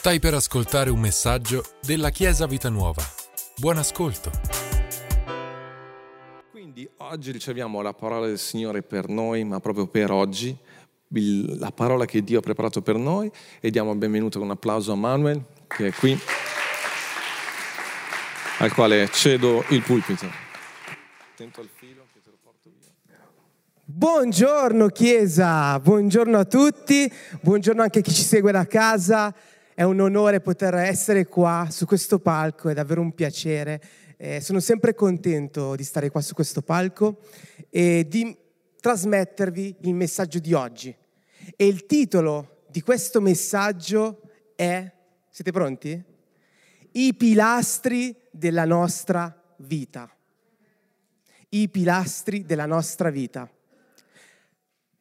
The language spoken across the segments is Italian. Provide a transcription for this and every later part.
Stai per ascoltare un messaggio della Chiesa Vita Nuova. Buon ascolto. Quindi oggi riceviamo la parola del Signore per noi, ma proprio per oggi, il- la parola che Dio ha preparato per noi e diamo il benvenuto con un applauso a Manuel che è qui, al quale cedo il pulpito. Attento al filo che te lo porto via. Buongiorno Chiesa, buongiorno a tutti, buongiorno anche a chi ci segue da casa. È un onore poter essere qua su questo palco, è davvero un piacere. Eh, sono sempre contento di stare qua su questo palco e di trasmettervi il messaggio di oggi. E il titolo di questo messaggio è, siete pronti? I pilastri della nostra vita. I pilastri della nostra vita.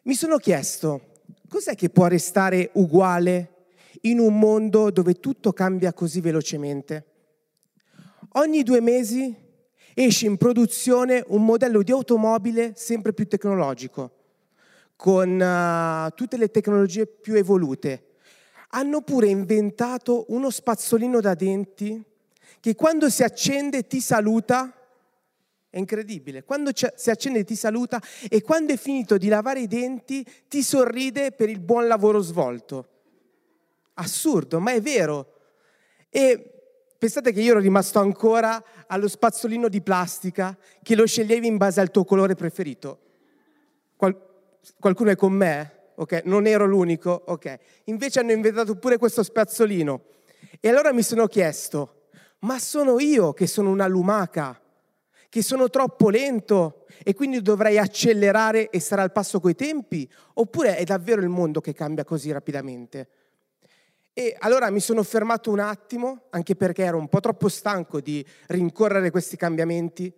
Mi sono chiesto, cos'è che può restare uguale in un mondo dove tutto cambia così velocemente? Ogni due mesi esce in produzione un modello di automobile sempre più tecnologico, con eh, tutte le tecnologie più evolute. Hanno pure inventato uno spazzolino da denti che quando si accende ti saluta è incredibile. Quando si accende ti saluta e quando è finito di lavare i denti ti sorride per il buon lavoro svolto. Assurdo, ma è vero. E pensate che io ero rimasto ancora allo spazzolino di plastica che lo sceglievi in base al tuo colore preferito. Qual- qualcuno è con me? Ok, non ero l'unico? Ok. Invece hanno inventato pure questo spazzolino. E allora mi sono chiesto, ma sono io che sono una lumaca? che sono troppo lento e quindi dovrei accelerare e stare al passo coi tempi? Oppure è davvero il mondo che cambia così rapidamente? E allora mi sono fermato un attimo, anche perché ero un po' troppo stanco di rincorrere questi cambiamenti,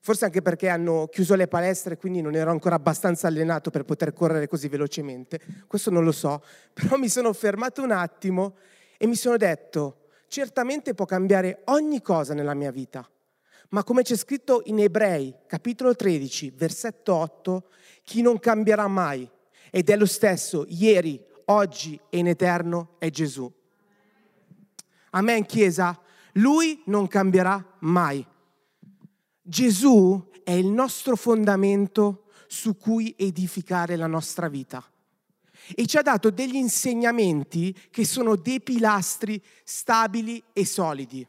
forse anche perché hanno chiuso le palestre, quindi non ero ancora abbastanza allenato per poter correre così velocemente, questo non lo so, però mi sono fermato un attimo e mi sono detto, certamente può cambiare ogni cosa nella mia vita, ma come c'è scritto in Ebrei, capitolo 13, versetto 8, chi non cambierà mai. Ed è lo stesso ieri, oggi e in eterno è Gesù. Amen, Chiesa. Lui non cambierà mai. Gesù è il nostro fondamento su cui edificare la nostra vita. E ci ha dato degli insegnamenti che sono dei pilastri stabili e solidi.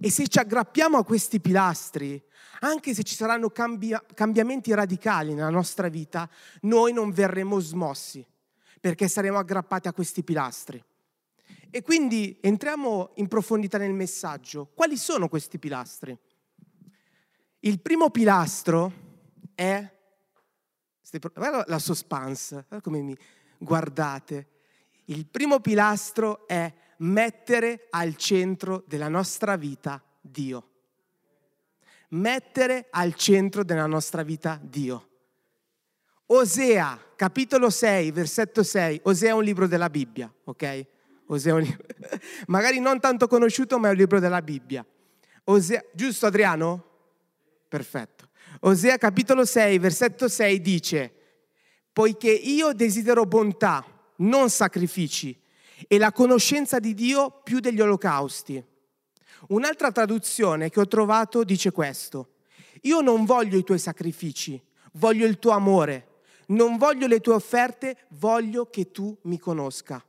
E se ci aggrappiamo a questi pilastri, anche se ci saranno cambia- cambiamenti radicali nella nostra vita, noi non verremo smossi, perché saremo aggrappati a questi pilastri. E quindi entriamo in profondità nel messaggio. Quali sono questi pilastri? Il primo pilastro è... Guarda la suspense, guarda come mi guardate. Il primo pilastro è mettere al centro della nostra vita Dio. Mettere al centro della nostra vita Dio. Osea, capitolo 6, versetto 6. Osea è un libro della Bibbia, ok? Osea è un libro, magari non tanto conosciuto, ma è un libro della Bibbia. Osea, giusto Adriano? Perfetto. Osea capitolo 6, versetto 6 dice, poiché io desidero bontà, non sacrifici, e la conoscenza di Dio più degli olocausti. Un'altra traduzione che ho trovato dice questo, io non voglio i tuoi sacrifici, voglio il tuo amore, non voglio le tue offerte, voglio che tu mi conosca.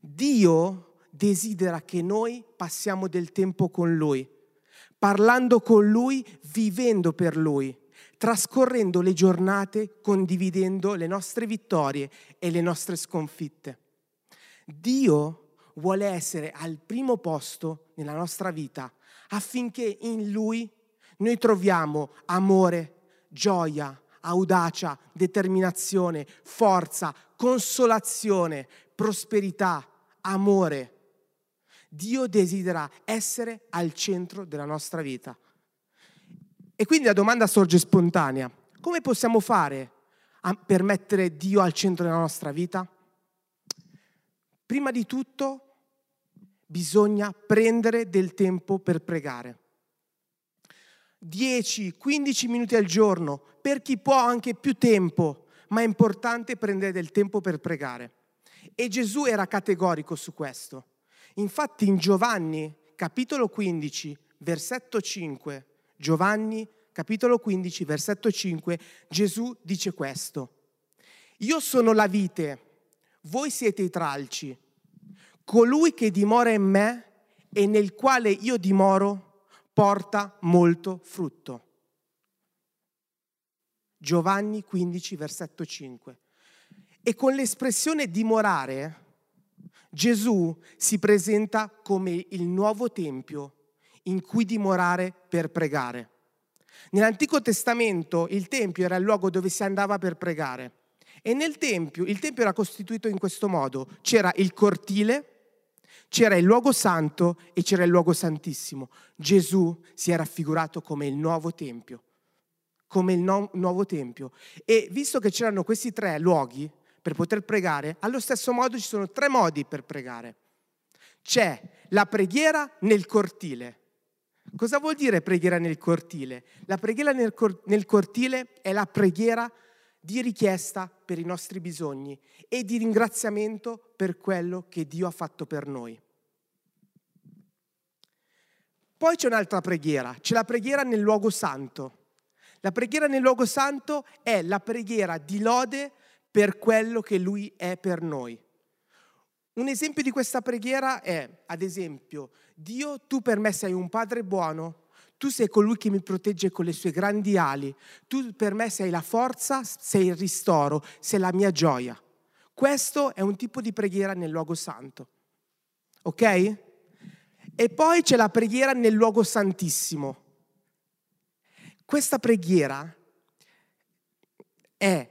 Dio desidera che noi passiamo del tempo con Lui, parlando con Lui, vivendo per Lui, trascorrendo le giornate condividendo le nostre vittorie e le nostre sconfitte. Dio vuole essere al primo posto nella nostra vita affinché in Lui noi troviamo amore, gioia, audacia, determinazione, forza, consolazione, prosperità, amore. Dio desidera essere al centro della nostra vita. E quindi la domanda sorge spontanea. Come possiamo fare per mettere Dio al centro della nostra vita? Prima di tutto bisogna prendere del tempo per pregare. 10-15 minuti al giorno, per chi può anche più tempo, ma è importante prendere del tempo per pregare. E Gesù era categorico su questo. Infatti in Giovanni capitolo 15, versetto 5, Giovanni capitolo 15, versetto 5, Gesù dice questo. Io sono la vite, voi siete i tralci. Colui che dimora in me e nel quale io dimoro porta molto frutto. Giovanni 15, versetto 5. E con l'espressione dimorare, Gesù si presenta come il nuovo Tempio in cui dimorare per pregare. Nell'Antico Testamento il Tempio era il luogo dove si andava per pregare e nel Tempio, il Tempio era costituito in questo modo, c'era il cortile, c'era il luogo santo e c'era il luogo santissimo. Gesù si è raffigurato come il nuovo Tempio, come il nuovo Tempio. E visto che c'erano questi tre luoghi per poter pregare, allo stesso modo ci sono tre modi per pregare. C'è la preghiera nel cortile. Cosa vuol dire preghiera nel cortile? La preghiera nel, cor- nel cortile è la preghiera di richiesta per i nostri bisogni e di ringraziamento per quello che Dio ha fatto per noi. Poi c'è un'altra preghiera, c'è la preghiera nel luogo santo. La preghiera nel luogo santo è la preghiera di lode per quello che Lui è per noi. Un esempio di questa preghiera è, ad esempio, Dio, tu per me sei un Padre buono, tu sei colui che mi protegge con le sue grandi ali, tu per me sei la forza, sei il ristoro, sei la mia gioia. Questo è un tipo di preghiera nel luogo santo. Ok? E poi c'è la preghiera nel luogo santissimo. Questa preghiera è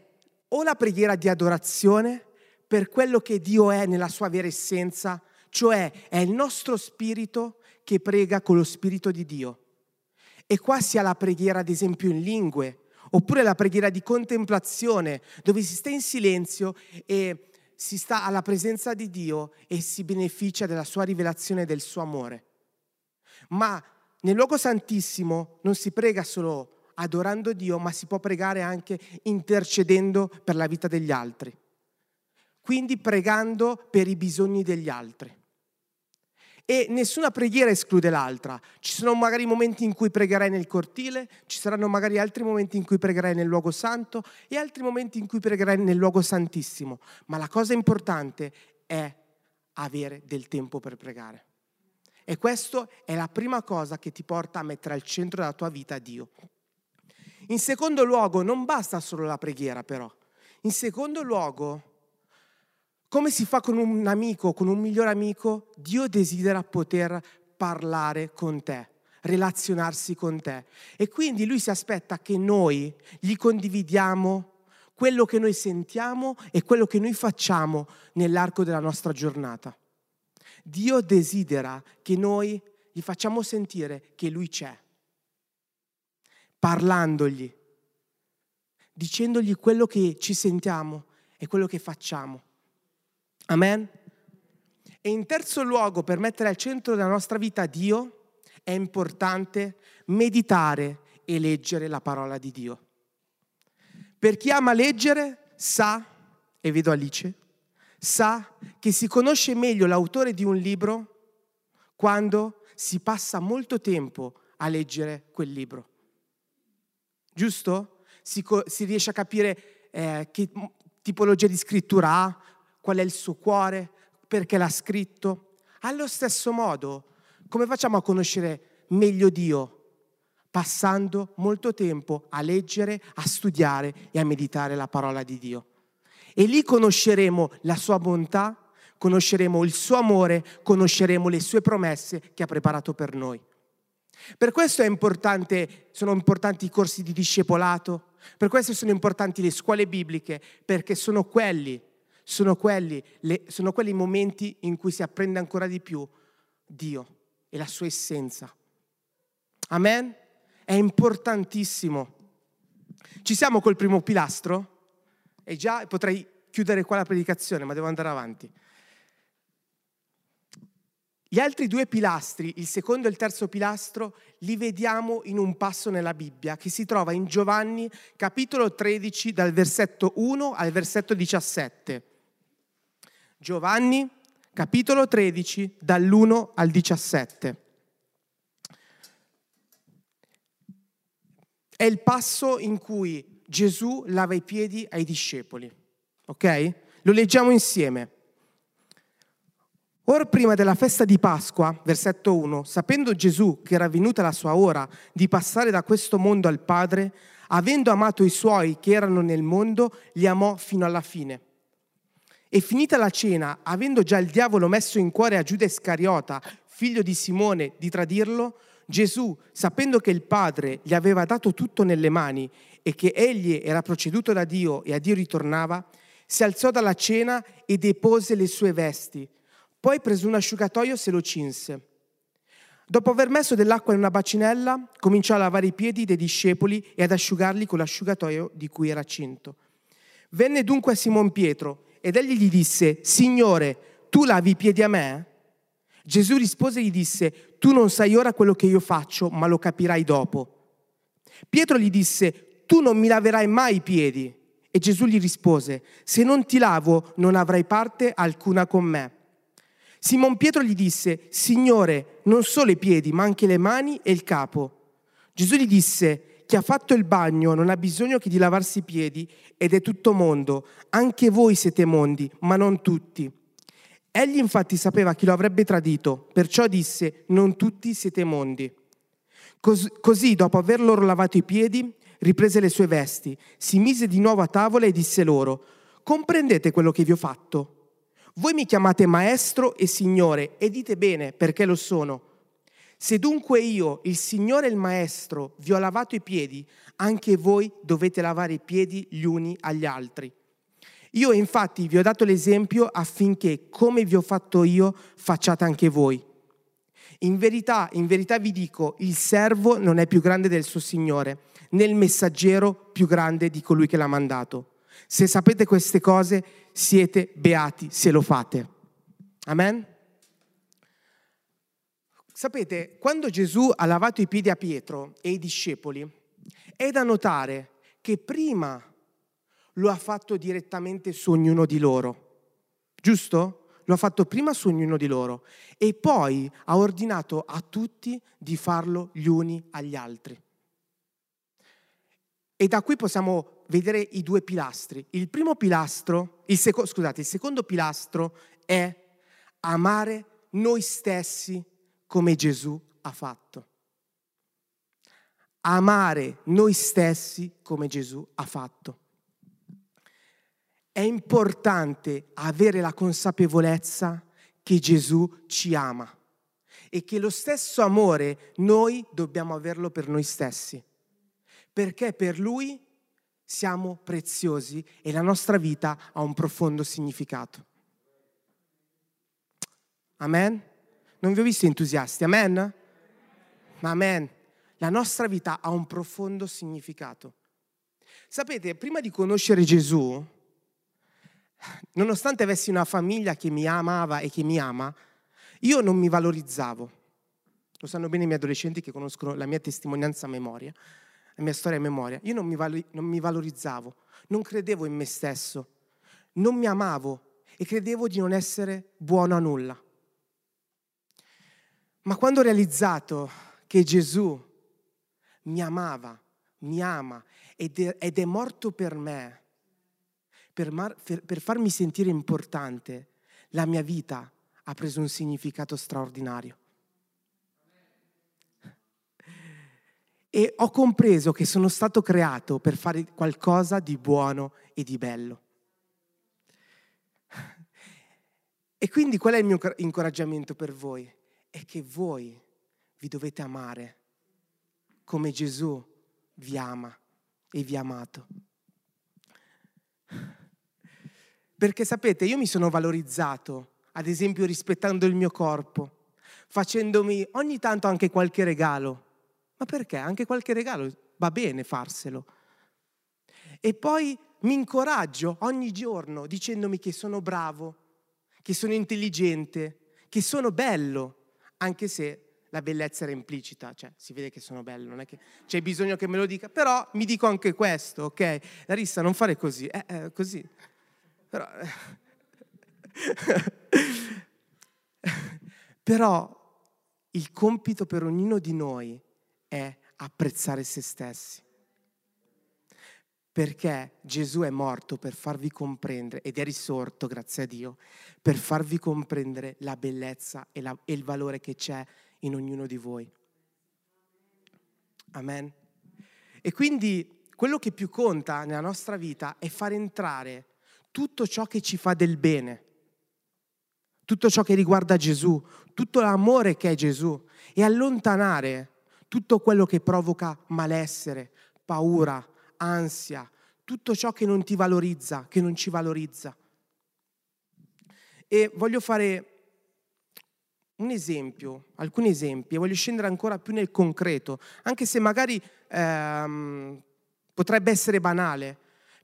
o la preghiera di adorazione per quello che Dio è nella sua vera essenza, cioè è il nostro spirito che prega con lo spirito di Dio. E qua si ha la preghiera, ad esempio, in lingue, oppure la preghiera di contemplazione, dove si sta in silenzio e si sta alla presenza di Dio e si beneficia della sua rivelazione e del suo amore. Ma nel luogo santissimo non si prega solo adorando Dio, ma si può pregare anche intercedendo per la vita degli altri. Quindi pregando per i bisogni degli altri. E nessuna preghiera esclude l'altra. Ci sono magari momenti in cui pregherai nel cortile, ci saranno magari altri momenti in cui pregherai nel luogo santo e altri momenti in cui pregherai nel luogo santissimo. Ma la cosa importante è avere del tempo per pregare. E questa è la prima cosa che ti porta a mettere al centro della tua vita Dio. In secondo luogo, non basta solo la preghiera però. In secondo luogo, come si fa con un amico, con un migliore amico, Dio desidera poter parlare con te, relazionarsi con te. E quindi lui si aspetta che noi gli condividiamo quello che noi sentiamo e quello che noi facciamo nell'arco della nostra giornata. Dio desidera che noi gli facciamo sentire che lui c'è parlandogli, dicendogli quello che ci sentiamo e quello che facciamo. Amen? E in terzo luogo, per mettere al centro della nostra vita Dio, è importante meditare e leggere la parola di Dio. Per chi ama leggere sa, e vedo Alice, sa che si conosce meglio l'autore di un libro quando si passa molto tempo a leggere quel libro giusto? Si, si riesce a capire eh, che tipologia di scrittura ha, qual è il suo cuore, perché l'ha scritto. Allo stesso modo, come facciamo a conoscere meglio Dio? Passando molto tempo a leggere, a studiare e a meditare la parola di Dio. E lì conosceremo la sua bontà, conosceremo il suo amore, conosceremo le sue promesse che ha preparato per noi. Per questo sono importanti i corsi di discepolato, per questo sono importanti le scuole bibliche, perché sono quelli, sono quelli, le, sono quelli momenti in cui si apprende ancora di più Dio e la sua essenza. Amen? È importantissimo. Ci siamo col primo pilastro? E già potrei chiudere qua la predicazione, ma devo andare avanti. Gli altri due pilastri, il secondo e il terzo pilastro, li vediamo in un passo nella Bibbia che si trova in Giovanni capitolo 13 dal versetto 1 al versetto 17. Giovanni, capitolo 13, dall'1 al 17. È il passo in cui Gesù lava i piedi ai discepoli. Ok? Lo leggiamo insieme. Ora prima della festa di Pasqua, versetto 1, sapendo Gesù che era venuta la sua ora di passare da questo mondo al Padre, avendo amato i suoi che erano nel mondo, li amò fino alla fine. E finita la cena, avendo già il diavolo messo in cuore a Giuda Iscariota, figlio di Simone, di tradirlo, Gesù, sapendo che il Padre gli aveva dato tutto nelle mani e che egli era proceduto da Dio e a Dio ritornava, si alzò dalla cena e depose le sue vesti poi prese un asciugatoio e se lo cinse. Dopo aver messo dell'acqua in una bacinella, cominciò a lavare i piedi dei discepoli e ad asciugarli con l'asciugatoio di cui era cinto. Venne dunque a Simon Pietro ed egli gli disse, Signore, tu lavi i piedi a me? Gesù rispose e gli disse, tu non sai ora quello che io faccio, ma lo capirai dopo. Pietro gli disse, tu non mi laverai mai i piedi. E Gesù gli rispose, se non ti lavo non avrai parte alcuna con me. Simon Pietro gli disse, Signore, non solo i piedi, ma anche le mani e il capo. Gesù gli disse, chi ha fatto il bagno non ha bisogno che di lavarsi i piedi ed è tutto mondo. Anche voi siete mondi, ma non tutti. Egli infatti sapeva chi lo avrebbe tradito, perciò disse, non tutti siete mondi. Così, dopo aver loro lavato i piedi, riprese le sue vesti, si mise di nuovo a tavola e disse loro, comprendete quello che vi ho fatto? Voi mi chiamate maestro e signore e dite bene perché lo sono. Se dunque io, il Signore e il Maestro, vi ho lavato i piedi, anche voi dovete lavare i piedi gli uni agli altri. Io infatti vi ho dato l'esempio affinché, come vi ho fatto io, facciate anche voi. In verità, in verità vi dico, il servo non è più grande del suo Signore, né il messaggero più grande di colui che l'ha mandato. Se sapete queste cose, siete beati se lo fate. Amen? Sapete, quando Gesù ha lavato i piedi a Pietro e ai discepoli, è da notare che prima lo ha fatto direttamente su ognuno di loro, giusto? Lo ha fatto prima su ognuno di loro e poi ha ordinato a tutti di farlo gli uni agli altri. E da qui possiamo vedere i due pilastri. Il primo pilastro, il seco, scusate, il secondo pilastro è amare noi stessi come Gesù ha fatto. Amare noi stessi come Gesù ha fatto. È importante avere la consapevolezza che Gesù ci ama e che lo stesso amore noi dobbiamo averlo per noi stessi perché per Lui siamo preziosi e la nostra vita ha un profondo significato. Amen? Non vi ho visto entusiasti, amen? Amen. La nostra vita ha un profondo significato. Sapete, prima di conoscere Gesù, nonostante avessi una famiglia che mi amava e che mi ama, io non mi valorizzavo. Lo sanno bene i miei adolescenti che conoscono la mia testimonianza a memoria la mia storia a memoria, io non mi, val- non mi valorizzavo, non credevo in me stesso, non mi amavo e credevo di non essere buono a nulla. Ma quando ho realizzato che Gesù mi amava, mi ama ed è, ed è morto per me, per, mar- per farmi sentire importante, la mia vita ha preso un significato straordinario. E ho compreso che sono stato creato per fare qualcosa di buono e di bello. E quindi qual è il mio incoraggiamento per voi? È che voi vi dovete amare come Gesù vi ama e vi ha amato. Perché sapete, io mi sono valorizzato, ad esempio rispettando il mio corpo, facendomi ogni tanto anche qualche regalo ma perché? Anche qualche regalo va bene farselo. E poi mi incoraggio ogni giorno dicendomi che sono bravo, che sono intelligente, che sono bello, anche se la bellezza era implicita, cioè si vede che sono bello, non è che c'è bisogno che me lo dica, però mi dico anche questo, ok? Larissa, non fare così, eh, eh, così. Però. Però il compito per ognuno di noi è apprezzare se stessi. Perché Gesù è morto per farvi comprendere, ed è risorto, grazie a Dio, per farvi comprendere la bellezza e, la, e il valore che c'è in ognuno di voi. Amen. E quindi quello che più conta nella nostra vita è far entrare tutto ciò che ci fa del bene, tutto ciò che riguarda Gesù, tutto l'amore che è Gesù e allontanare tutto quello che provoca malessere, paura, ansia, tutto ciò che non ti valorizza, che non ci valorizza. E voglio fare un esempio, alcuni esempi, e voglio scendere ancora più nel concreto, anche se magari ehm, potrebbe essere banale,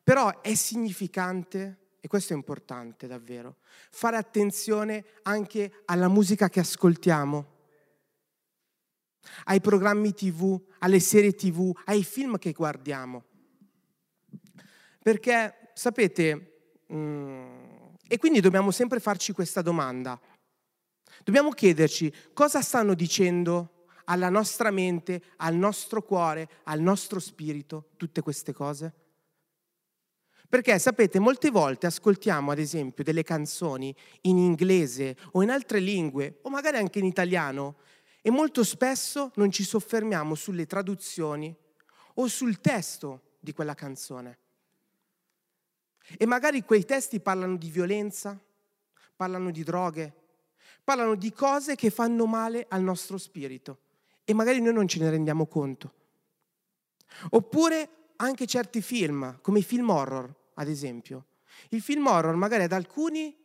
però è significante, e questo è importante davvero, fare attenzione anche alla musica che ascoltiamo, ai programmi tv, alle serie tv, ai film che guardiamo. Perché, sapete, mm, e quindi dobbiamo sempre farci questa domanda. Dobbiamo chiederci cosa stanno dicendo alla nostra mente, al nostro cuore, al nostro spirito, tutte queste cose? Perché sapete, molte volte ascoltiamo ad esempio delle canzoni in inglese o in altre lingue, o magari anche in italiano, e molto spesso non ci soffermiamo sulle traduzioni o sul testo di quella canzone. E magari quei testi parlano di violenza, parlano di droghe, parlano di cose che fanno male al nostro spirito e magari noi non ce ne rendiamo conto. Oppure anche certi film, come i film horror, ad esempio. Il film horror magari ad alcuni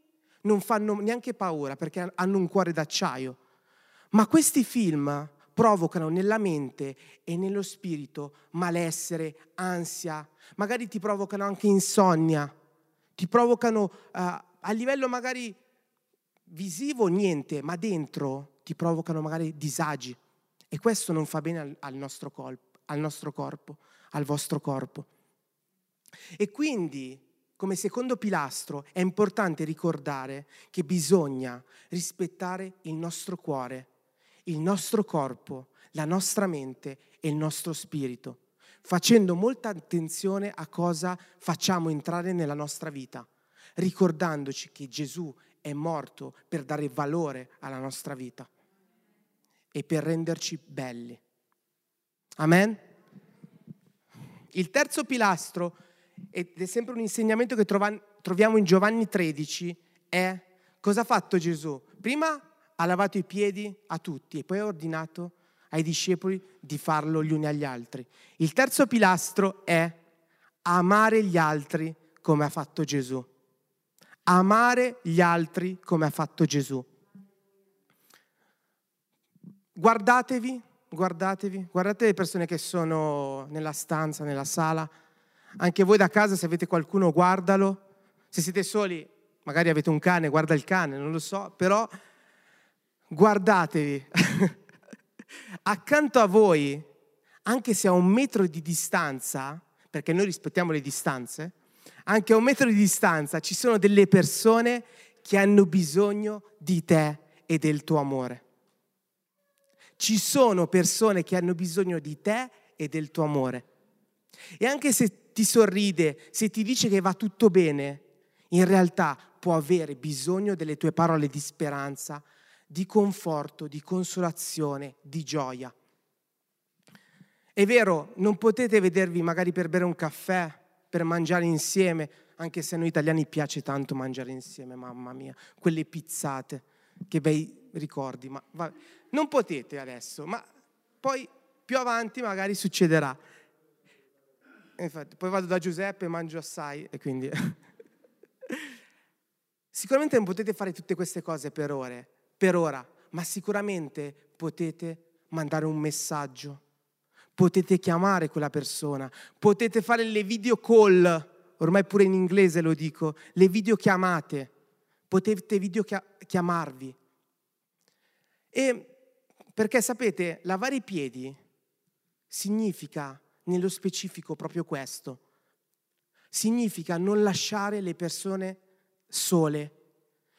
non fanno neanche paura perché hanno un cuore d'acciaio, ma questi film provocano nella mente e nello spirito malessere, ansia, magari ti provocano anche insonnia, ti provocano uh, a livello magari visivo niente, ma dentro ti provocano magari disagi e questo non fa bene al, al, nostro, colpo, al nostro corpo, al vostro corpo. E quindi come secondo pilastro è importante ricordare che bisogna rispettare il nostro cuore il nostro corpo, la nostra mente e il nostro spirito, facendo molta attenzione a cosa facciamo entrare nella nostra vita, ricordandoci che Gesù è morto per dare valore alla nostra vita e per renderci belli. Amen? Il terzo pilastro, ed è sempre un insegnamento che troviamo in Giovanni 13, è cosa ha fatto Gesù? Prima ha lavato i piedi a tutti e poi ha ordinato ai discepoli di farlo gli uni agli altri. Il terzo pilastro è amare gli altri come ha fatto Gesù. Amare gli altri come ha fatto Gesù. Guardatevi, guardatevi, guardate le persone che sono nella stanza, nella sala. Anche voi da casa, se avete qualcuno, guardalo. Se siete soli, magari avete un cane, guarda il cane, non lo so, però guardatevi, accanto a voi, anche se a un metro di distanza, perché noi rispettiamo le distanze, anche a un metro di distanza ci sono delle persone che hanno bisogno di te e del tuo amore. Ci sono persone che hanno bisogno di te e del tuo amore. E anche se ti sorride, se ti dice che va tutto bene, in realtà può avere bisogno delle tue parole di speranza, di conforto, di consolazione, di gioia. È vero, non potete vedervi magari per bere un caffè, per mangiare insieme, anche se a noi italiani piace tanto mangiare insieme, mamma mia, quelle pizzate, che bei ricordi, ma va, non potete adesso, ma poi più avanti magari succederà. Infatti, poi vado da Giuseppe e mangio assai e quindi... Sicuramente non potete fare tutte queste cose per ore, per ora, ma sicuramente potete mandare un messaggio, potete chiamare quella persona, potete fare le video call, ormai pure in inglese lo dico, le videochiamate, potete videochiamarvi. E perché sapete, lavare i piedi significa nello specifico proprio questo. Significa non lasciare le persone sole.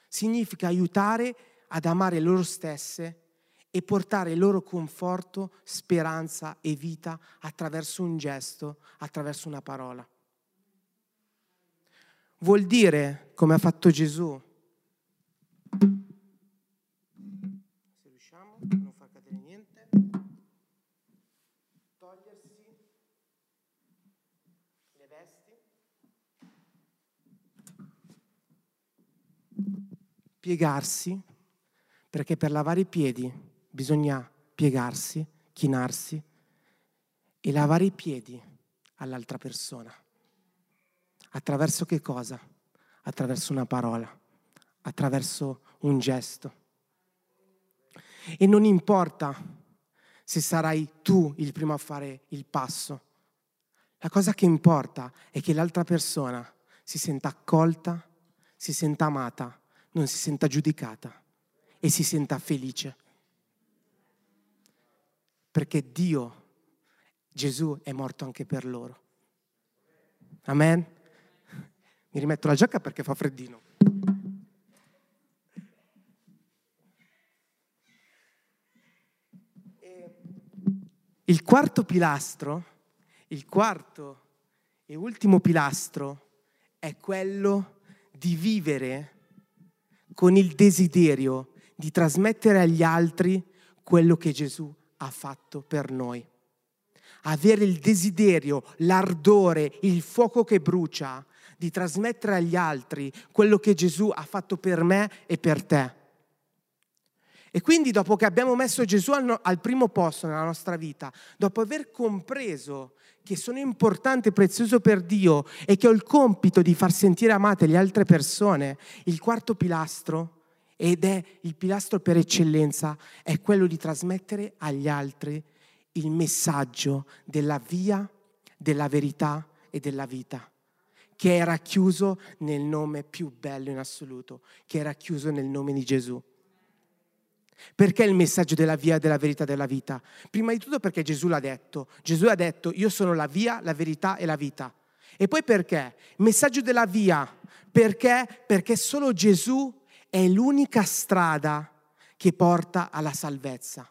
Significa aiutare ad amare loro stesse e portare loro conforto, speranza e vita attraverso un gesto, attraverso una parola. Vuol dire, come ha fatto Gesù, se riusciamo non far cadere niente, togliersi le vesti, piegarsi, perché per lavare i piedi bisogna piegarsi, chinarsi e lavare i piedi all'altra persona. Attraverso che cosa? Attraverso una parola, attraverso un gesto. E non importa se sarai tu il primo a fare il passo. La cosa che importa è che l'altra persona si senta accolta, si senta amata, non si senta giudicata e si senta felice. Perché Dio, Gesù, è morto anche per loro. Amen. Mi rimetto la giacca perché fa freddino. Il quarto pilastro, il quarto e ultimo pilastro è quello di vivere con il desiderio di trasmettere agli altri quello che Gesù ha fatto per noi. Avere il desiderio, l'ardore, il fuoco che brucia di trasmettere agli altri quello che Gesù ha fatto per me e per te. E quindi dopo che abbiamo messo Gesù al, al, primo posto nella nostra vita, dopo aver compreso che sono importante e prezioso per Dio e che ho il compito di far sentire amate le altre persone, il quarto pilastro, ed è il pilastro per eccellenza, è quello di trasmettere agli altri il messaggio della via, della verità e della vita che è racchiuso nel nome più bello in assoluto, che è racchiuso nel nome di Gesù. Perché il messaggio della via, della verità, della vita? Prima di tutto perché Gesù l'ha detto. Gesù ha detto io sono la via, la verità e la vita. E poi perché? Messaggio della via. Perché? Perché solo Gesù è l'unica strada che porta alla salvezza.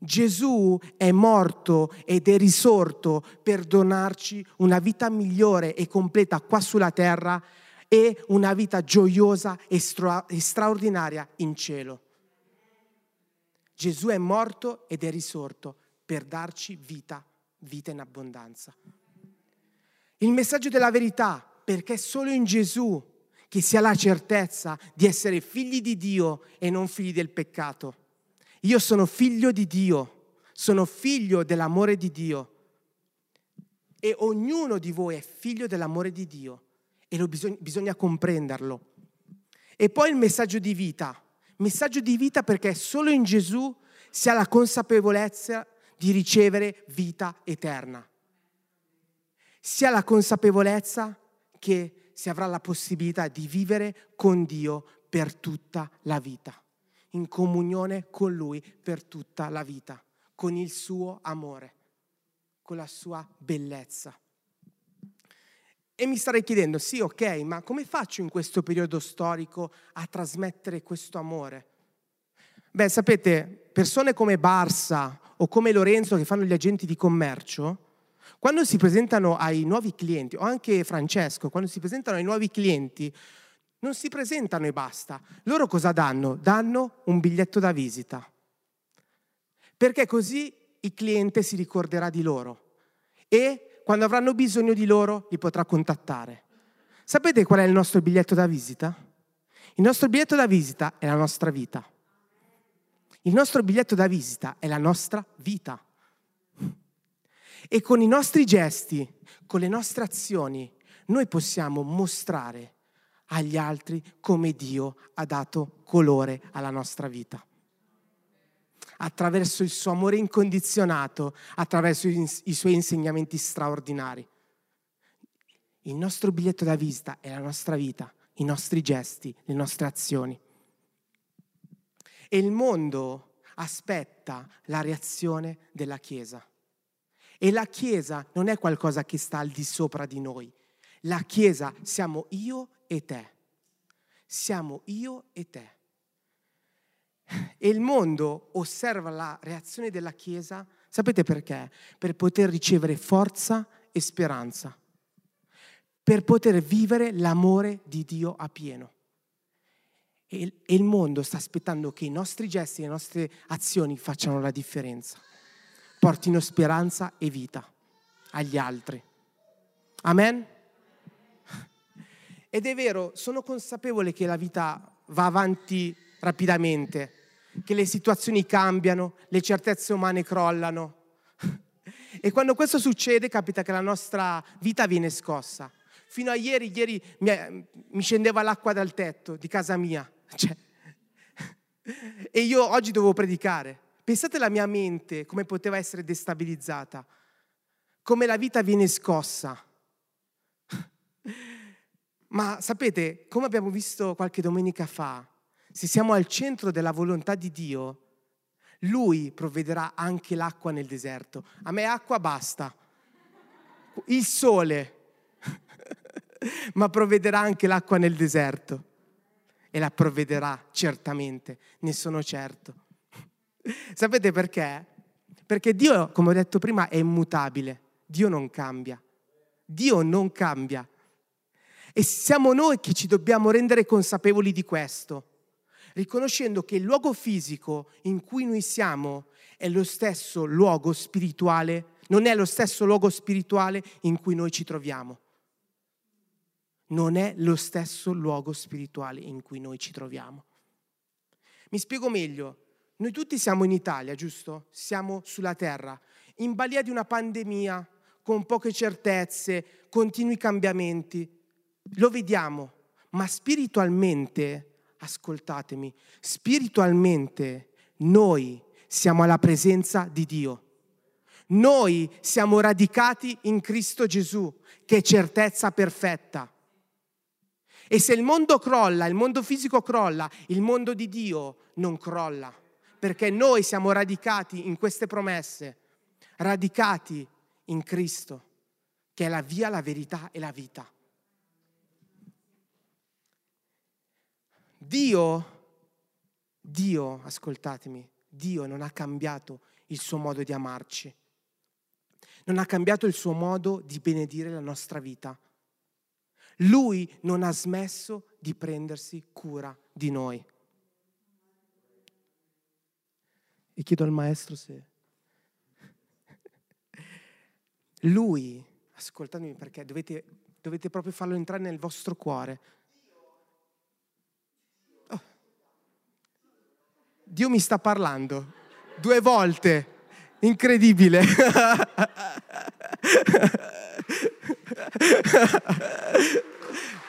Gesù è morto ed è risorto per donarci una vita migliore e completa qua sulla terra e una vita gioiosa e, stra- e straordinaria in cielo. Gesù è morto ed è risorto per darci vita, vita in abbondanza. Il messaggio della verità, perché solo in Gesù che si ha la certezza di essere figli di Dio e non figli del peccato. Io sono figlio di Dio, sono figlio dell'amore di Dio e ognuno di voi è figlio dell'amore di Dio e lo bisogna, bisogna comprenderlo. E poi il messaggio di vita, messaggio di vita perché solo in Gesù si ha la consapevolezza di ricevere vita eterna. Si ha la consapevolezza che si avrà la possibilità di vivere con Dio per tutta la vita in comunione con Lui per tutta la vita, con il suo amore, con la sua bellezza. E mi starei chiedendo, sì, ok, ma come faccio in questo periodo storico a trasmettere questo amore? Beh, sapete, persone come Barsa o come Lorenzo che fanno gli agenti di commercio, quando si presentano ai nuovi clienti, o anche Francesco, quando si presentano ai nuovi clienti, non si presentano e basta. Loro cosa danno? Danno un biglietto da visita. Perché così il cliente si ricorderà di loro e quando avranno bisogno di loro li potrà contattare. Sapete qual è il nostro biglietto da visita? Il nostro biglietto da visita è la nostra vita. Il nostro biglietto da visita è la nostra vita. E con i nostri gesti, con le nostre azioni, noi possiamo mostrare agli altri come Dio ha dato colore alla nostra vita. Attraverso il suo amore incondizionato, attraverso i suoi insegnamenti straordinari. Il nostro biglietto da visita è la nostra vita, i nostri gesti, le nostre azioni. E il mondo aspetta la reazione della Chiesa. E la Chiesa non è qualcosa che sta al di sopra di noi. La Chiesa siamo io e te. siamo io e te. E il mondo osserva la reazione della Chiesa, sapete perché? Per poter ricevere forza e speranza, per poter vivere l'amore di Dio a pieno. E il mondo sta aspettando che i nostri gesti, le nostre azioni facciano la differenza, portino speranza e vita agli altri. Amen? Ed è vero, sono consapevole che la vita va avanti rapidamente, che le situazioni cambiano, le certezze umane crollano. E quando questo succede capita che la nostra vita viene scossa. Fino a ieri, ieri mi, scendeva l'acqua dal tetto di casa mia. Cioè, e io oggi dovevo predicare. Pensate la mia mente come poteva essere destabilizzata, come la vita viene scossa. Ma sapete, come abbiamo visto qualche domenica fa, se siamo al centro della volontà di Dio, Lui provvederà anche l'acqua nel deserto. A me acqua basta, il sole, ma provvederà anche l'acqua nel deserto e la provvederà certamente, ne sono certo. Sapete perché? Perché Dio, come ho detto prima, è immutabile, Dio non cambia, Dio non cambia. E siamo noi che ci dobbiamo rendere consapevoli di questo, riconoscendo che il luogo fisico in cui noi siamo è lo stesso luogo spirituale, non è lo stesso luogo spirituale in cui noi ci troviamo. Non è lo stesso luogo spirituale in cui noi ci troviamo. Mi spiego meglio. Noi tutti siamo in Italia, giusto? Siamo sulla terra, in balia di una pandemia, con poche certezze, continui cambiamenti. Lo vediamo, ma spiritualmente, ascoltatemi, spiritualmente noi siamo alla presenza di Dio. Noi siamo radicati in Cristo Gesù, che è certezza perfetta. E se il mondo crolla, il mondo fisico crolla, il mondo di Dio non crolla, perché noi siamo radicati in queste promesse, radicati in Cristo, che è la via, la verità e la vita. Dio, Dio, ascoltatemi, Dio non ha cambiato il suo modo di amarci, non ha cambiato il suo modo di benedire la nostra vita. Lui non ha smesso di prendersi cura di noi. E chiedo al maestro se... Lui, ascoltatemi perché dovete, dovete proprio farlo entrare nel vostro cuore Dio mi sta parlando due volte. Incredibile.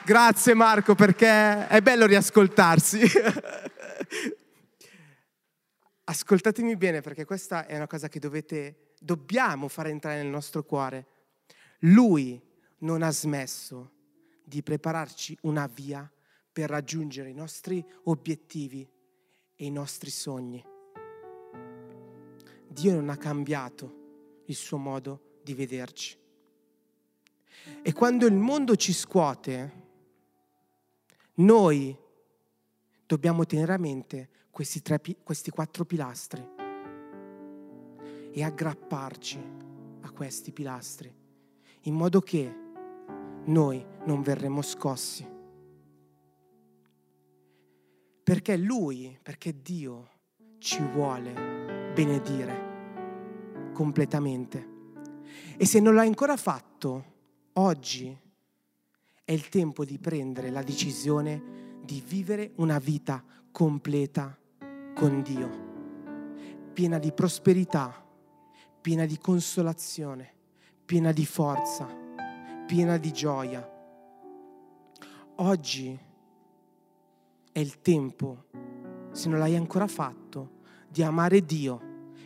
Grazie Marco perché è bello riascoltarsi. Ascoltatemi bene perché questa è una cosa che dovete, dobbiamo fare entrare nel nostro cuore. Lui non ha smesso di prepararci una via per raggiungere i nostri obiettivi e i nostri sogni. Dio non ha cambiato il suo modo di vederci. E quando il mondo ci scuote, noi dobbiamo tenere a mente questi, tre, questi quattro pilastri e aggrapparci a questi pilastri, in modo che noi non verremo scossi perché Lui, perché Dio ci vuole benedire completamente. E se non l'hai ancora fatto, oggi è il tempo di prendere la decisione di vivere una vita completa con Dio, piena di prosperità, piena di consolazione, piena di forza, piena di gioia. Oggi è il tempo, se non l'hai ancora fatto, di amare Dio.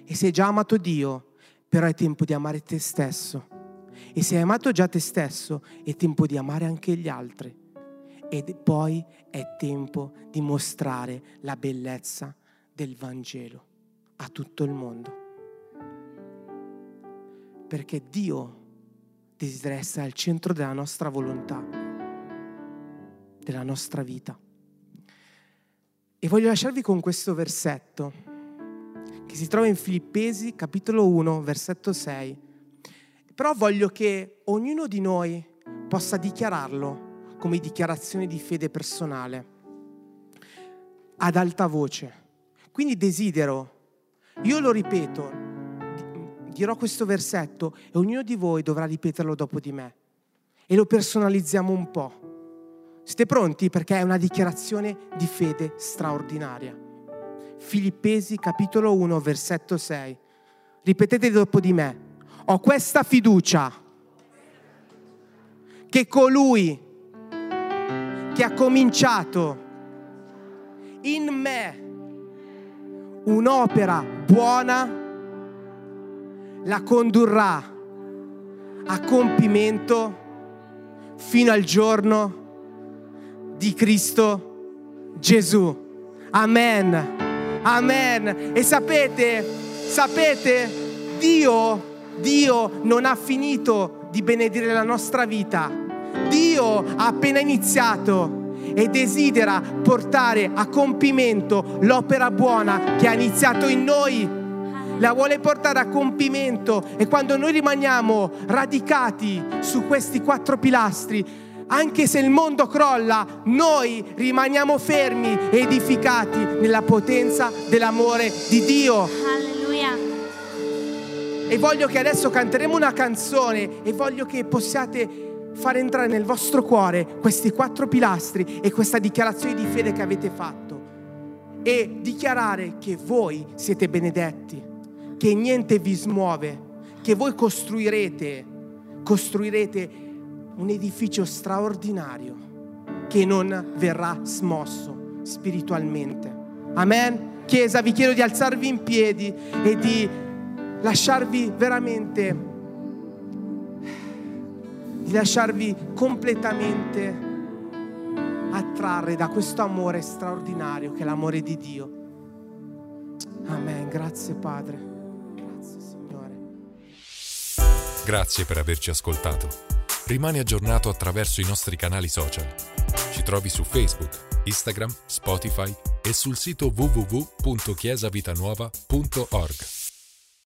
E se hai già amato Dio, però è tempo di amare te stesso. E se hai amato già te stesso, è tempo di amare anche gli altri. E poi è tempo di mostrare la bellezza del Vangelo a tutto il mondo. Perché Dio desidera essere al centro della nostra volontà, della nostra vita. E voglio lasciarvi con questo versetto che si trova in Filippesi capitolo 1 versetto 6. Però voglio che ognuno di noi possa dichiararlo come dichiarazione di fede personale, ad alta voce. Quindi desidero, io lo ripeto, dirò questo versetto e ognuno di voi dovrà ripeterlo dopo di me. E lo personalizziamo un po'. Siete pronti? Perché è una dichiarazione di fede straordinaria. Filippesi capitolo 1 versetto 6. Ripetete dopo di me. Ho questa fiducia che colui che ha cominciato in me un'opera buona la condurrà a compimento fino al giorno di Cristo Gesù. Amen. Amen. E sapete, sapete, Dio, Dio non ha finito di benedire la nostra vita. Dio ha appena iniziato e desidera portare a compimento l'opera buona che ha iniziato in noi la vuole portare a compimento e quando noi rimaniamo radicati su questi quattro pilastri, anche se il mondo crolla, noi rimaniamo fermi, edificati nella potenza dell'amore di Dio. Alleluia. E voglio che adesso canteremo una canzone e voglio che possiate far entrare nel vostro cuore questi quattro pilastri e questa dichiarazione di fede che avete fatto e dichiarare che voi siete benedetti, che niente vi smuove, che voi costruirete, costruirete un edificio straordinario che non verrà smosso spiritualmente. Amen. Chiesa, vi chiedo di alzarvi in piedi e di lasciarvi veramente, di lasciarvi completamente attrarre da questo amore straordinario che è l'amore di Dio. Amen. Grazie Padre. Grazie Signore. Grazie per averci ascoltato. Rimani aggiornato attraverso i nostri canali social. Ci trovi su Facebook, Instagram, Spotify e sul sito www.chiesavitanuova.org.